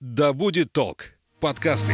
«Да будет толк» подкасты.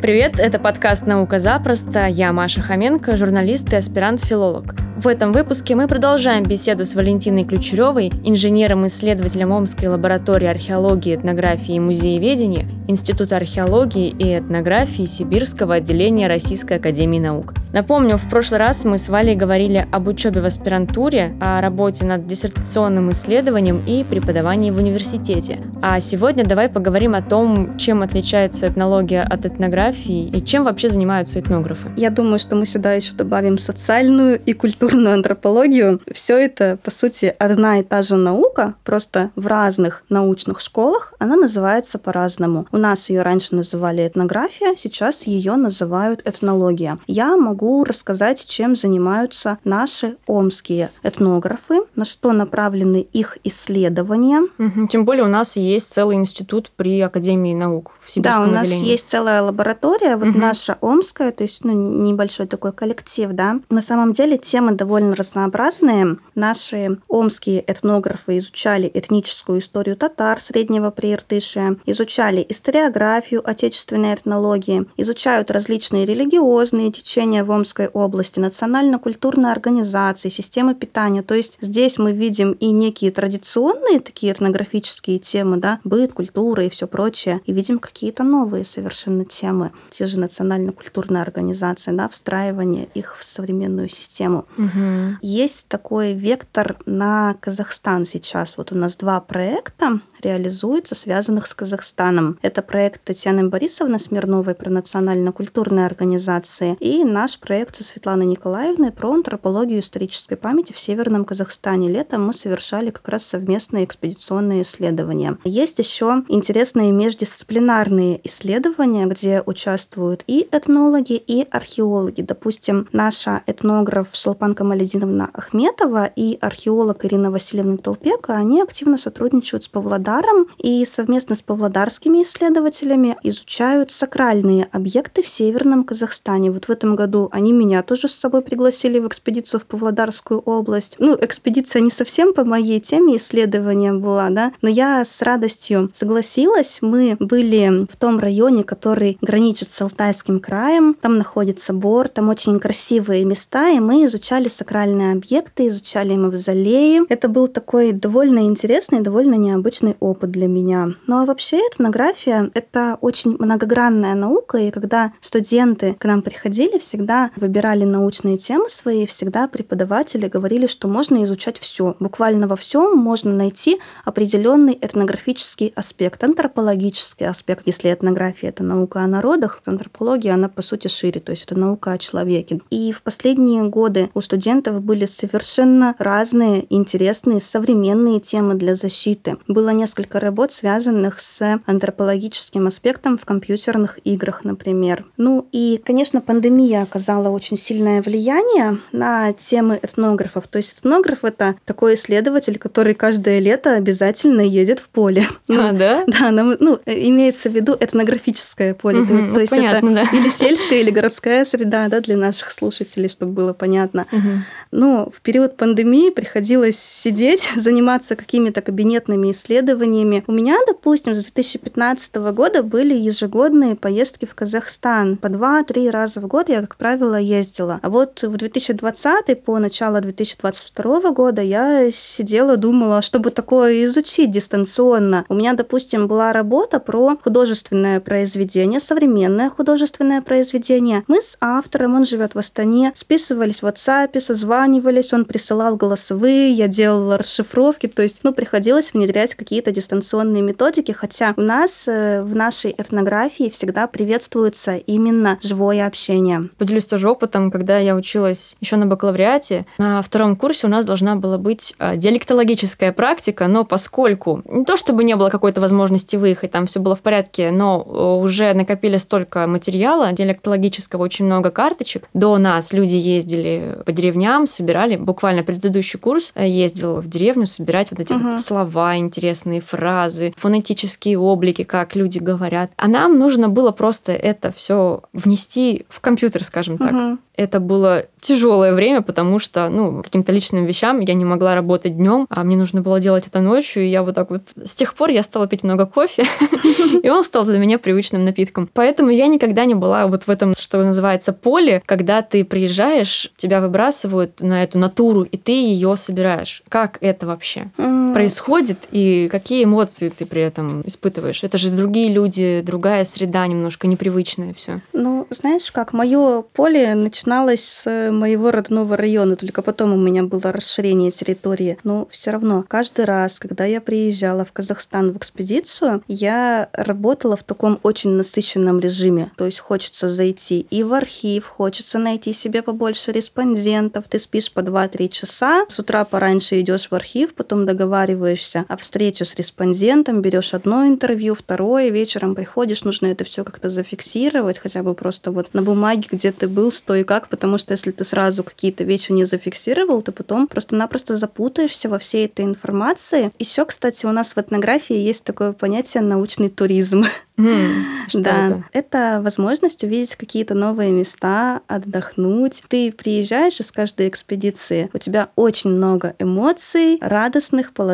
Привет, это подкаст «Наука запросто». Я Маша Хоменко, журналист и аспирант-филолог. В этом выпуске мы продолжаем беседу с Валентиной Ключеревой, инженером-исследователем Омской лаборатории археологии, этнографии и музееведения, Института археологии и этнографии Сибирского отделения Российской академии наук. Напомню, в прошлый раз мы с Валей говорили об учебе в аспирантуре, о работе над диссертационным исследованием и преподавании в университете. А сегодня давай поговорим о том, чем отличается этнология от этнографии и чем вообще занимаются этнографы. Я думаю, что мы сюда еще добавим социальную и культурную антропологию. Все это, по сути, одна и та же наука, просто в разных научных школах она называется по-разному. У нас ее раньше называли этнография, сейчас ее называют этнология. Я могу рассказать, чем занимаются наши омские этнографы, на что направлены их исследования. Угу. Тем более у нас есть целый институт при Академии наук в Сибирском Да, у нас отделении. есть целая лаборатория, вот Мгм. наша омская, то есть ну, небольшой такой коллектив, да. На самом деле темы довольно разнообразные. Наши омские этнографы изучали этническую историю татар Среднего Прииртышия, изучали историографию отечественной этнологии, изучают различные религиозные течения в Омской области, национально-культурные организации, системы питания. То есть здесь мы видим и некие традиционные такие этнографические темы, да, быт, культура и все прочее, и видим какие-то новые совершенно темы, те же национально-культурные организации, да, встраивание их в современную систему. Мгм. Есть такой вектор на Казахстан сейчас. Вот у нас два проекта реализуются, связанных с Казахстаном. Это проект Татьяны Борисовны Смирновой про национально-культурные организации и наш проект со Светланой Николаевной про антропологию исторической памяти в Северном Казахстане. Летом мы совершали как раз совместные экспедиционные исследования. Есть еще интересные междисциплинарные исследования, где участвуют и этнологи, и археологи. Допустим, наша этнограф Шелпан Камалединовна Ахметова и археолог Ирина Васильевна Толпека, они активно сотрудничают с Павлодаром и совместно с павлодарскими исследователями изучают сакральные объекты в Северном Казахстане. Вот в этом году они меня тоже с собой пригласили в экспедицию в Павлодарскую область. Ну, экспедиция не совсем по моей теме исследования была, да, но я с радостью согласилась. Мы были в том районе, который граничит с Алтайским краем. Там находится Бор, там очень красивые места, и мы изучали сакральные объекты, изучали мавзолеи. Это был такой довольно интересный, довольно необычный опыт для меня. Ну а вообще этнография — это очень многогранная наука, и когда студенты к нам приходили, всегда выбирали научные темы свои, всегда преподаватели говорили, что можно изучать все. Буквально во всем можно найти определенный этнографический аспект, антропологический аспект. Если этнография — это наука о народах, антропология, она по сути шире, то есть это наука о человеке. И в последние годы у студентов были совершенно разные, интересные, современные темы для защиты. Было несколько работ, связанных с антропологическим аспектом в компьютерных играх, например. Ну и, конечно, пандемия оказала очень сильное влияние на темы этнографов. То есть этнограф — это такой исследователь, который каждое лето обязательно едет в поле. А, да? Да, нам, ну, имеется в виду этнографическое поле. Мгм, То ну, есть понятно, это да. или сельская, или городская среда, да, для наших слушателей, чтобы было понятно. Но в период пандемии приходилось сидеть, заниматься какими-то кабинетными исследованиями. У меня, допустим, с 2015 года были ежегодные поездки в Казахстан. По два-три раза в год я, как правило, ездила. А вот в 2020 по начало 2022 года я сидела, думала, чтобы такое изучить дистанционно. У меня, допустим, была работа про художественное произведение, современное художественное произведение. Мы с автором, он живет в Астане, списывались в WhatsApp, созванивались, он присылал голосовые, я делала расшифровки, то есть, ну, приходилось внедрять какие-то дистанционные методики, хотя у нас э, в нашей этнографии всегда приветствуется именно живое общение. Поделюсь тоже опытом, когда я училась еще на бакалавриате. На втором курсе у нас должна была быть а, диалектологическая практика, но поскольку не то чтобы не было какой-то возможности выехать, там все было в порядке, но э, уже накопили столько материала диалектологического, очень много карточек. До нас люди ездили по деревням, собирали, буквально предыдущий курс э, ездил в деревню собирать вот эти Мгм. вот слова, интересные фразы, фонетические облики, как как люди говорят. А нам нужно было просто это все внести в компьютер, скажем так. Угу. Это было тяжелое время, потому что, ну, каким-то личным вещам я не могла работать днем, а мне нужно было делать это ночью, и я вот так вот... С тех пор я стала пить много кофе, и он стал для меня привычным напитком. Поэтому я никогда не была вот в этом, что называется, поле, когда ты приезжаешь, тебя выбрасывают на эту натуру, и ты ее собираешь. Как это вообще происходит, и какие эмоции ты при этом испытываешь? Это же другие люди, другая среда, немножко непривычная все. Ну, знаешь как, мое поле начиналось с моего родного района, только потом у меня было расширение территории. Но все равно, каждый раз, когда я приезжала в Казахстан в экспедицию, я работала в таком очень насыщенном режиме. То есть хочется зайти и в архив, хочется найти себе побольше респондентов. Ты спишь по 2-3 часа, с утра пораньше идешь в архив, потом договариваешься о встрече с респондентом, берешь одно интервью, второе, вечером приходишь, нужно это все как-то зафиксировать, хотя бы просто вот на бумаге, где ты был, что и как, потому что если ты сразу какие-то вещи не зафиксировал, ты потом просто-напросто запутаешься во всей этой информации. Еще, кстати, у нас в этнографии есть такое понятие научный туризм. Mm, что да, это? это возможность увидеть какие-то новые места, отдохнуть. Ты приезжаешь из каждой экспедиции, у тебя очень много эмоций, радостных, положительных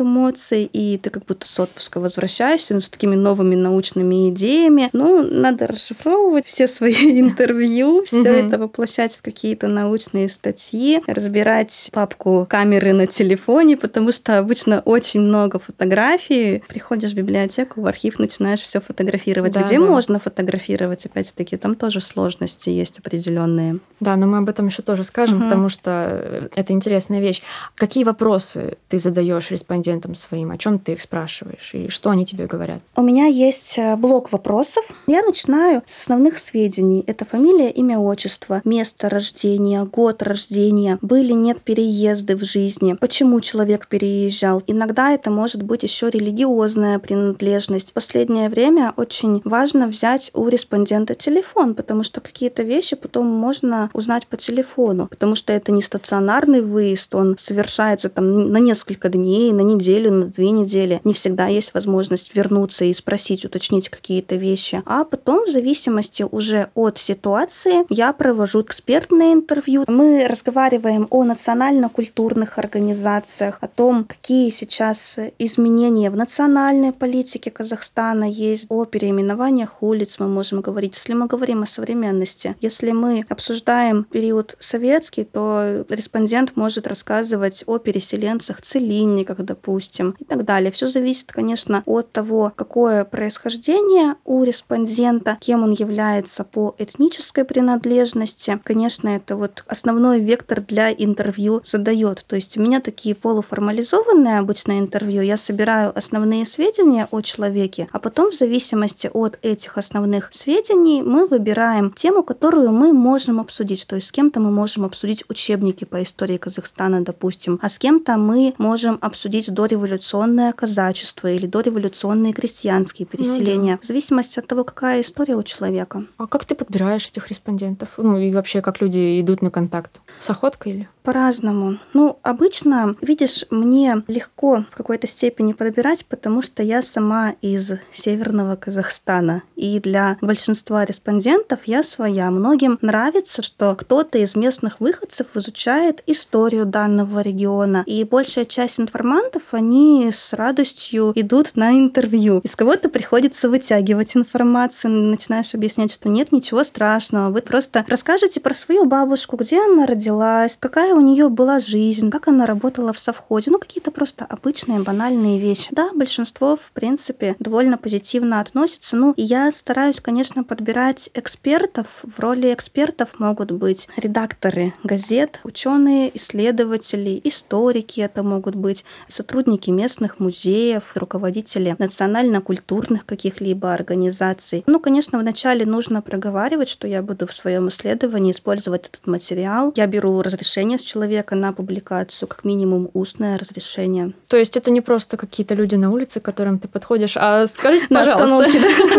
эмоций, и ты как будто с отпуска возвращаешься ну, с такими новыми научными идеями. Ну, надо расшифровывать все свои интервью, все это воплощать в какие-то научные статьи, разбирать папку камеры на телефоне, потому что обычно очень много фотографий. Приходишь в библиотеку, в архив, начинаешь все фотографировать. Да, Где да. можно фотографировать, опять-таки, там тоже сложности есть определенные. Да, но мы об этом еще тоже скажем, Мгм. потому что это интересная вещь. Какие вопросы ты задаешь респондентам своим? О чем ты их спрашиваешь? И что они тебе говорят? У меня есть э, блок вопросов. Я начинаю с основных сведений. Это фамилия, имя, отчество, место рождения, год рождения, были, нет переезды в жизни, почему человек переезжал. Иногда это может быть еще религиозная принадлежность. В последнее время очень важно взять у респондента телефон, потому что какие-то вещи потом можно узнать по телефону, потому что это не стационарный выезд, он совершается там на несколько дней, на неделю, на две недели. Не всегда есть возможность вернуться и спросить, уточнить какие-то вещи. А потом, в зависимости уже от ситуации, я провожу экспертное интервью. Мы разговариваем о национально-культурных организациях, о том, какие сейчас изменения в национальной политике Казахстана есть, о переименованиях улиц мы можем говорить. Если мы говорим о современности, если мы обсуждаем период советский, то респондент может рассказывать о переселенцах, целинниках, допустим, и так далее. Все зависит, конечно, от того, какое происхождение у респондента, кем он является по этнической принадлежности. Конечно, это вот основной вектор для интервью задает. То есть у меня такие полуформализованные обычно интервью. Я собираю основные сведения о человеке, а потом в зависимости от этих основных сведений мы выбираем тему, которую мы можем обсудить. То есть с кем-то мы можем обсудить учебники по истории Казахстана, допустим, а с кем-то мы можем обсудить дореволюционное казачество или дореволюционные крестьянские переселения. В зависимости от того, какая история у человека. А как ты подбираешь этих респондентов? Ну и вообще, как люди идут на контакт? С охоткой или? По-разному. Ну, обычно, видишь, мне легко в какой-то степени подбирать, потому что я сама из северного Казахстана. И для большинства респондентов я своя. Многим нравится, что кто-то из местных выходцев изучает историю данного региона. И большая часть информантов, они с радостью идут на интервью. Из кого-то приходится вытягивать информацию, начинаешь объяснять, что нет ничего страшного. Вы просто расскажете про свою бабушку, где она родилась, какая у нее была жизнь, как она работала в совхозе. Ну, какие-то просто обычные банальные вещи. Да, большинство, в принципе, довольно позитивно относится. Ну, я стараюсь, конечно, подбирать экспертов. В роли экспертов могут быть редакторы газет, ученые, исследователи, историки это могут быть, сотрудники местных музеев, руководители национально-культурных каких-либо организаций. Ну, конечно, вначале нужно проговаривать, что я буду в своем исследовании использовать этот материал. Я беру разрешение с человека на публикацию, как минимум устное разрешение. То есть это не просто какие-то люди на улице, к которым ты подходишь, а скажите, пожалуйста.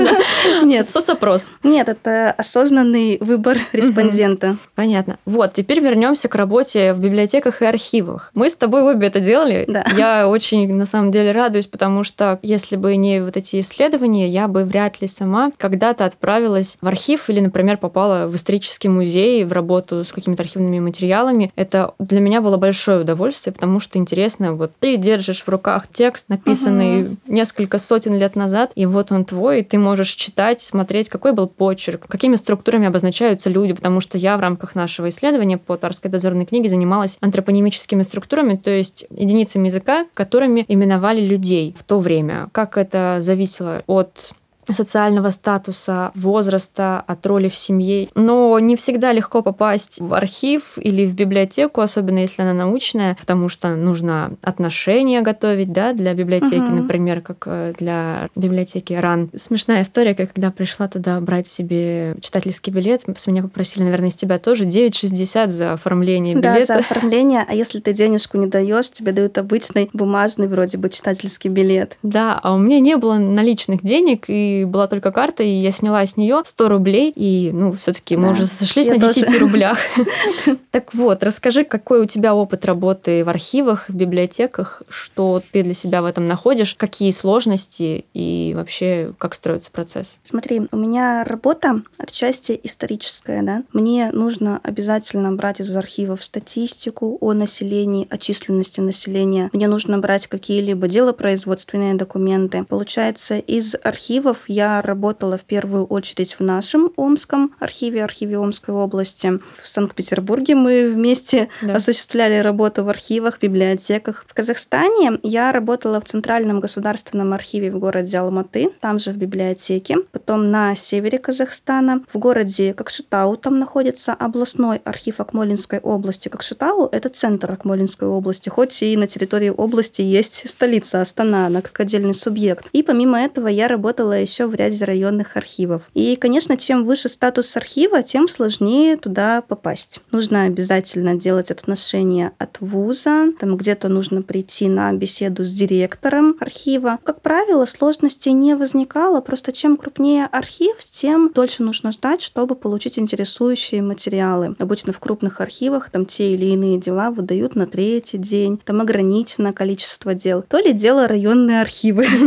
Нет. Соцопрос. Нет, это осознанный выбор респондента. Понятно. Вот, теперь вернемся к работе в библиотеках и архивах. Мы с тобой обе это делали. Я очень, на самом деле, радуюсь, потому что если бы не вот эти исследования, я бы вряд ли сама когда-то отправилась в архив или, например, попала в исторический музей, в работу с какими-то архивными материалами. Это для меня было большое удовольствие, потому что интересно, вот ты держишь в руках текст, написанный угу. несколько сотен лет назад, и вот он твой, и ты можешь читать, смотреть, какой был почерк, какими структурами обозначаются люди, потому что я в рамках нашего исследования по Тарской дозорной книге занималась антропонимическими структурами, то есть единицами языка, которыми именовали людей в то время. Как это зависело от социального статуса, возраста, от роли в семье. Но не всегда легко попасть в архив или в библиотеку, особенно если она научная, потому что нужно отношения готовить да, для библиотеки, угу. например, как э, для библиотеки РАН. Смешная история, когда пришла туда брать себе читательский билет, с меня попросили, наверное, из тебя тоже 9,60 за оформление билета. Да, за оформление, а если ты денежку не даешь, тебе дают обычный бумажный вроде бы читательский билет. Да, а у меня не было наличных денег, и была только карта, и я сняла с нее 100 рублей, и, ну, все таки мы уже сошлись на 10 тоже. рублях. Так вот, расскажи, какой у тебя опыт работы в архивах, в библиотеках, что ты для себя в этом находишь, какие сложности и вообще как строится процесс? Смотри, у меня работа отчасти историческая, да. Мне нужно обязательно брать из архивов статистику о населении, о численности населения. Мне нужно брать какие-либо делопроизводственные документы. Получается, из архивов я работала в первую очередь в нашем Омском архиве, архиве Омской области. В Санкт-Петербурге мы вместе да. осуществляли работу в архивах, библиотеках. В Казахстане я работала в Центральном государственном архиве в городе Алматы, там же в библиотеке. Потом на севере Казахстана, в городе Кокшетау, там находится областной архив Акмолинской области. Кокшетау — это центр Акмолинской области, хоть и на территории области есть столица Астана, она как отдельный субъект. И помимо этого я работала еще еще в ряде районных архивов. И, конечно, чем выше статус архива, тем сложнее туда попасть. Нужно обязательно делать отношения от вуза, там где-то нужно прийти на беседу с директором архива. Как правило, сложностей не возникало, просто чем крупнее архив, тем дольше нужно ждать, чтобы получить интересующие материалы. Обычно в крупных архивах там те или иные дела выдают на третий день, там ограничено количество дел. То ли дело районные архивы.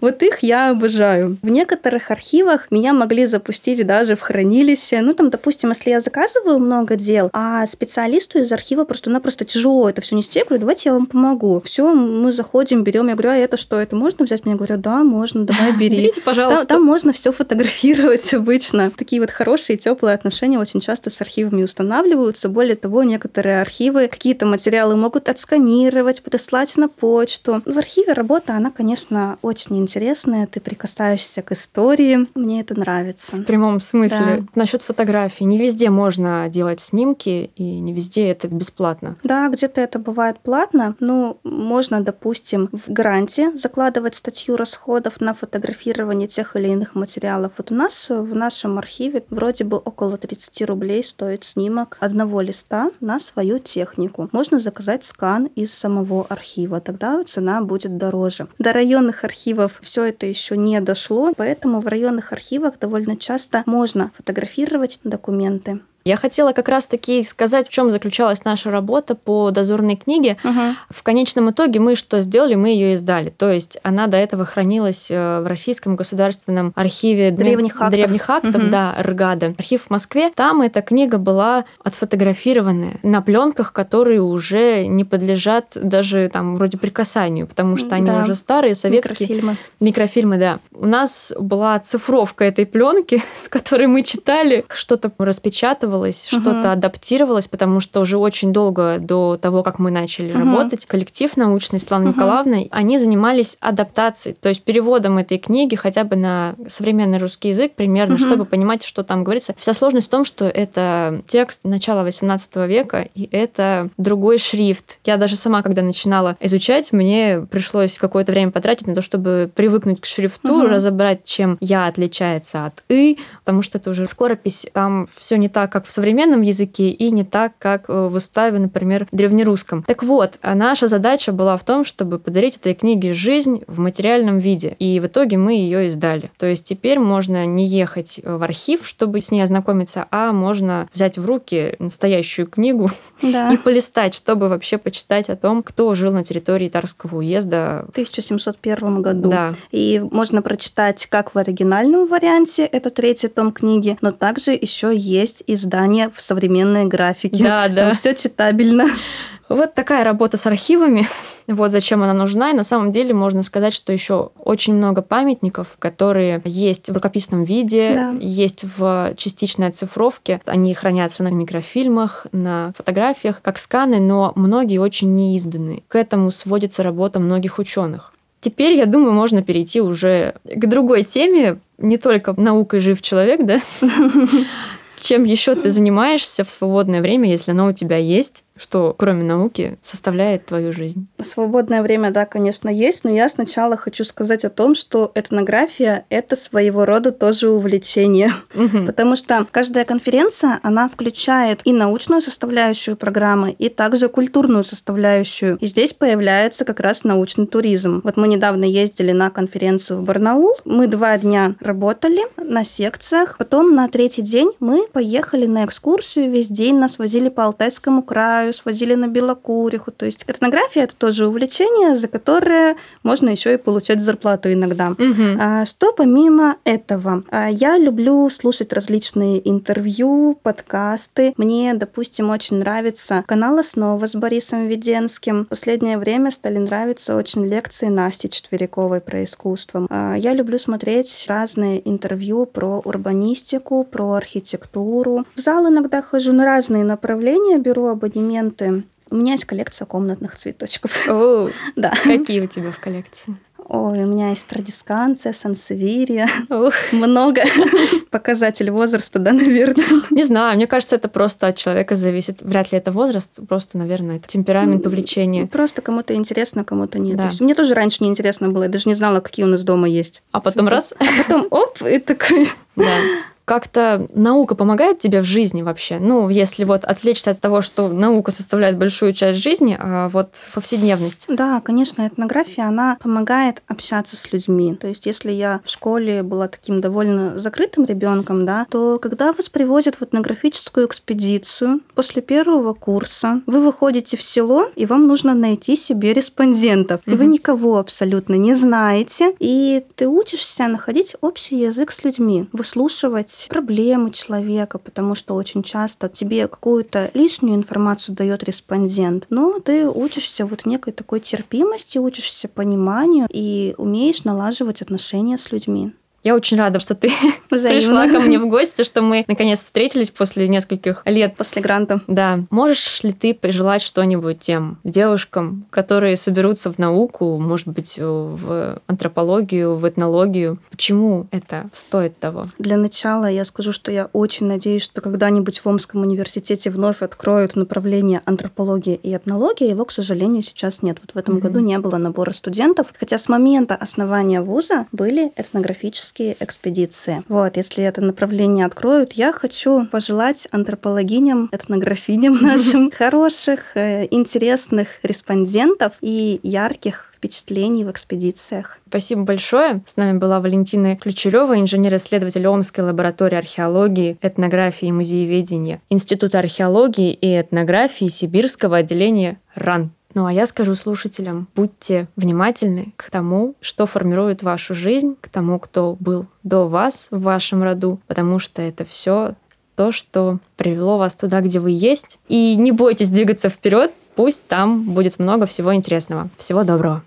Вот их я обожаю. В некоторых архивах меня могли запустить даже в хранилище. Ну, там, допустим, если я заказываю много дел, а специалисту из архива просто-напросто тяжело это все нести, я говорю, давайте я вам помогу. Все, мы заходим, берем. Я говорю, а это что, это можно взять? Мне говорят, да, можно, давай бери. Берите, пожалуйста. Там, там можно все фотографировать обычно. Такие вот хорошие, теплые отношения очень часто с архивами устанавливаются. Более того, некоторые архивы какие-то материалы могут отсканировать, подослать на почту. В архиве работа, она, конечно, очень интересная. Ты прикасаешься к истории. Мне это нравится. В прямом смысле. Да. Насчет фотографий. Не везде можно делать снимки, и не везде это бесплатно. Да, где-то это бывает платно. Ну, можно, допустим, в гранте закладывать статью расходов на фотографирование тех или иных материалов. Вот у нас в нашем архиве вроде бы около 30 рублей стоит снимок одного листа на свою технику. Можно заказать скан из самого архива, тогда цена будет дороже. До районных архивов все это еще не дошло, поэтому в районных архивах довольно часто можно фотографировать документы. Я хотела как раз-таки сказать, в чем заключалась наша работа по дозорной книге. Угу. В конечном итоге мы что сделали? Мы ее издали. То есть она до этого хранилась э, в Российском государственном архиве древних актов, древних актов угу. да, РГАДа. Архив в Москве. Там эта книга была отфотографированная на пленках, которые уже не подлежат даже там вроде прикасанию, потому что они да. уже старые, советские. Микрофильмы. Микрофильмы, да. У нас была цифровка этой пленки, с которой мы читали, что-то распечатывали переписывалось, угу. что-то адаптировалось, потому что уже очень долго до того, как мы начали угу. работать, коллектив научный Светланы угу. Николаевны, они занимались адаптацией, то есть переводом этой книги хотя бы на современный русский язык примерно, угу. чтобы понимать, что там говорится. Вся сложность в том, что это текст начала XVIII века, и это другой шрифт. Я даже сама, когда начинала изучать, мне пришлось какое-то время потратить на то, чтобы привыкнуть к шрифту, угу. разобрать, чем я отличается от «и», потому что это уже скоропись, там все не так, как как в современном языке, и не так, как э, в уставе, например, древнерусском. Так вот, а наша задача была в том, чтобы подарить этой книге жизнь в материальном виде. И в итоге мы ее издали. То есть теперь можно не ехать в архив, чтобы с ней ознакомиться, а можно взять в руки настоящую книгу да. и полистать, чтобы вообще почитать о том, кто жил на территории Тарского уезда. В 1701 году. Да. И можно прочитать как в оригинальном варианте, это третий том книги, но также еще есть издание в современной графике. Да, да. Все читабельно. Вот такая работа с архивами. Вот зачем она нужна. И на самом деле можно сказать, что еще очень много памятников, которые есть в рукописном виде, да. есть в частичной оцифровке. Они хранятся на микрофильмах, на фотографиях, как сканы, но многие очень не изданы. К этому сводится работа многих ученых. Теперь, я думаю, можно перейти уже к другой теме, не только наукой жив человек, да? Чем еще ты занимаешься в свободное время, если оно у тебя есть? Что кроме науки составляет твою жизнь? Свободное время, да, конечно, есть, но я сначала хочу сказать о том, что этнография — это своего рода тоже увлечение, угу. потому что каждая конференция, она включает и научную составляющую программы, и также культурную составляющую. И здесь появляется как раз научный туризм. Вот мы недавно ездили на конференцию в Барнаул, мы два дня работали на секциях, потом на третий день мы поехали на экскурсию, весь день нас возили по Алтайскому краю, Свозили на Белокуриху. То есть этнография — это тоже увлечение, за которое можно еще и получать зарплату иногда. Угу. Что помимо этого? А, я люблю слушать различные интервью, подкасты. Мне, допустим, очень нравится канал «Основа» с Борисом Веденским. В последнее время стали нравиться очень лекции Насти Четверяковой про искусство. А, я люблю смотреть разные интервью про урбанистику, про архитектуру. В зал иногда хожу на разные направления, беру абонемент моменты. У меня есть коллекция комнатных цветочков. О, да. Какие у тебя в коллекции? Ой, у меня есть традисканция, сансевирия. Ух. Много. Показатель возраста, да, наверное. Не знаю, мне кажется, это просто от человека зависит. Вряд ли это возраст, просто, наверное, это темперамент, увлечение. Просто кому-то интересно, кому-то нет. Да. мне тоже раньше не интересно было, я даже не знала, какие у нас дома есть. А потом Цветы. раз? А потом оп, и такой... Да как-то наука помогает тебе в жизни вообще? Ну, если вот отвлечься от того, что наука составляет большую часть жизни, а вот повседневность. Да, конечно, этнография, она помогает общаться с людьми. То есть, если я в школе была таким довольно закрытым ребенком, да, то когда вас привозят в этнографическую экспедицию после первого курса, вы выходите в село, и вам нужно найти себе респондентов. Mm-hmm. Вы никого абсолютно не знаете, и ты учишься находить общий язык с людьми, выслушивать проблемы человека, потому что очень часто тебе какую-то лишнюю информацию дает респондент, но ты учишься вот некой такой терпимости, учишься пониманию и умеешь налаживать отношения с людьми. Я очень рада, что ты пришла ко мне в гости, что мы наконец встретились после нескольких лет. После гранта. Да. Можешь ли ты пожелать что-нибудь тем девушкам, которые соберутся в науку, может быть, в антропологию, в этнологию? Почему это стоит того? Для начала я скажу, что я очень надеюсь, что когда-нибудь в Омском университете вновь откроют направление антропология и этнология. Его, к сожалению, сейчас нет. Вот в этом mm-hmm. году не было набора студентов. Хотя с момента основания вуза были этнографические антропологические экспедиции. Вот, если это направление откроют, я хочу пожелать антропологиням, этнографиням нашим хороших, э, интересных респондентов и ярких впечатлений в экспедициях. Спасибо большое. С нами была Валентина Ключерева, инженер-исследователь Омской лаборатории археологии, этнографии и музееведения Института археологии и этнографии Сибирского отделения РАН. Ну а я скажу слушателям, будьте внимательны к тому, что формирует вашу жизнь, к тому, кто был до вас в вашем роду, потому что это все то, что привело вас туда, где вы есть. И не бойтесь двигаться вперед, пусть там будет много всего интересного. Всего доброго.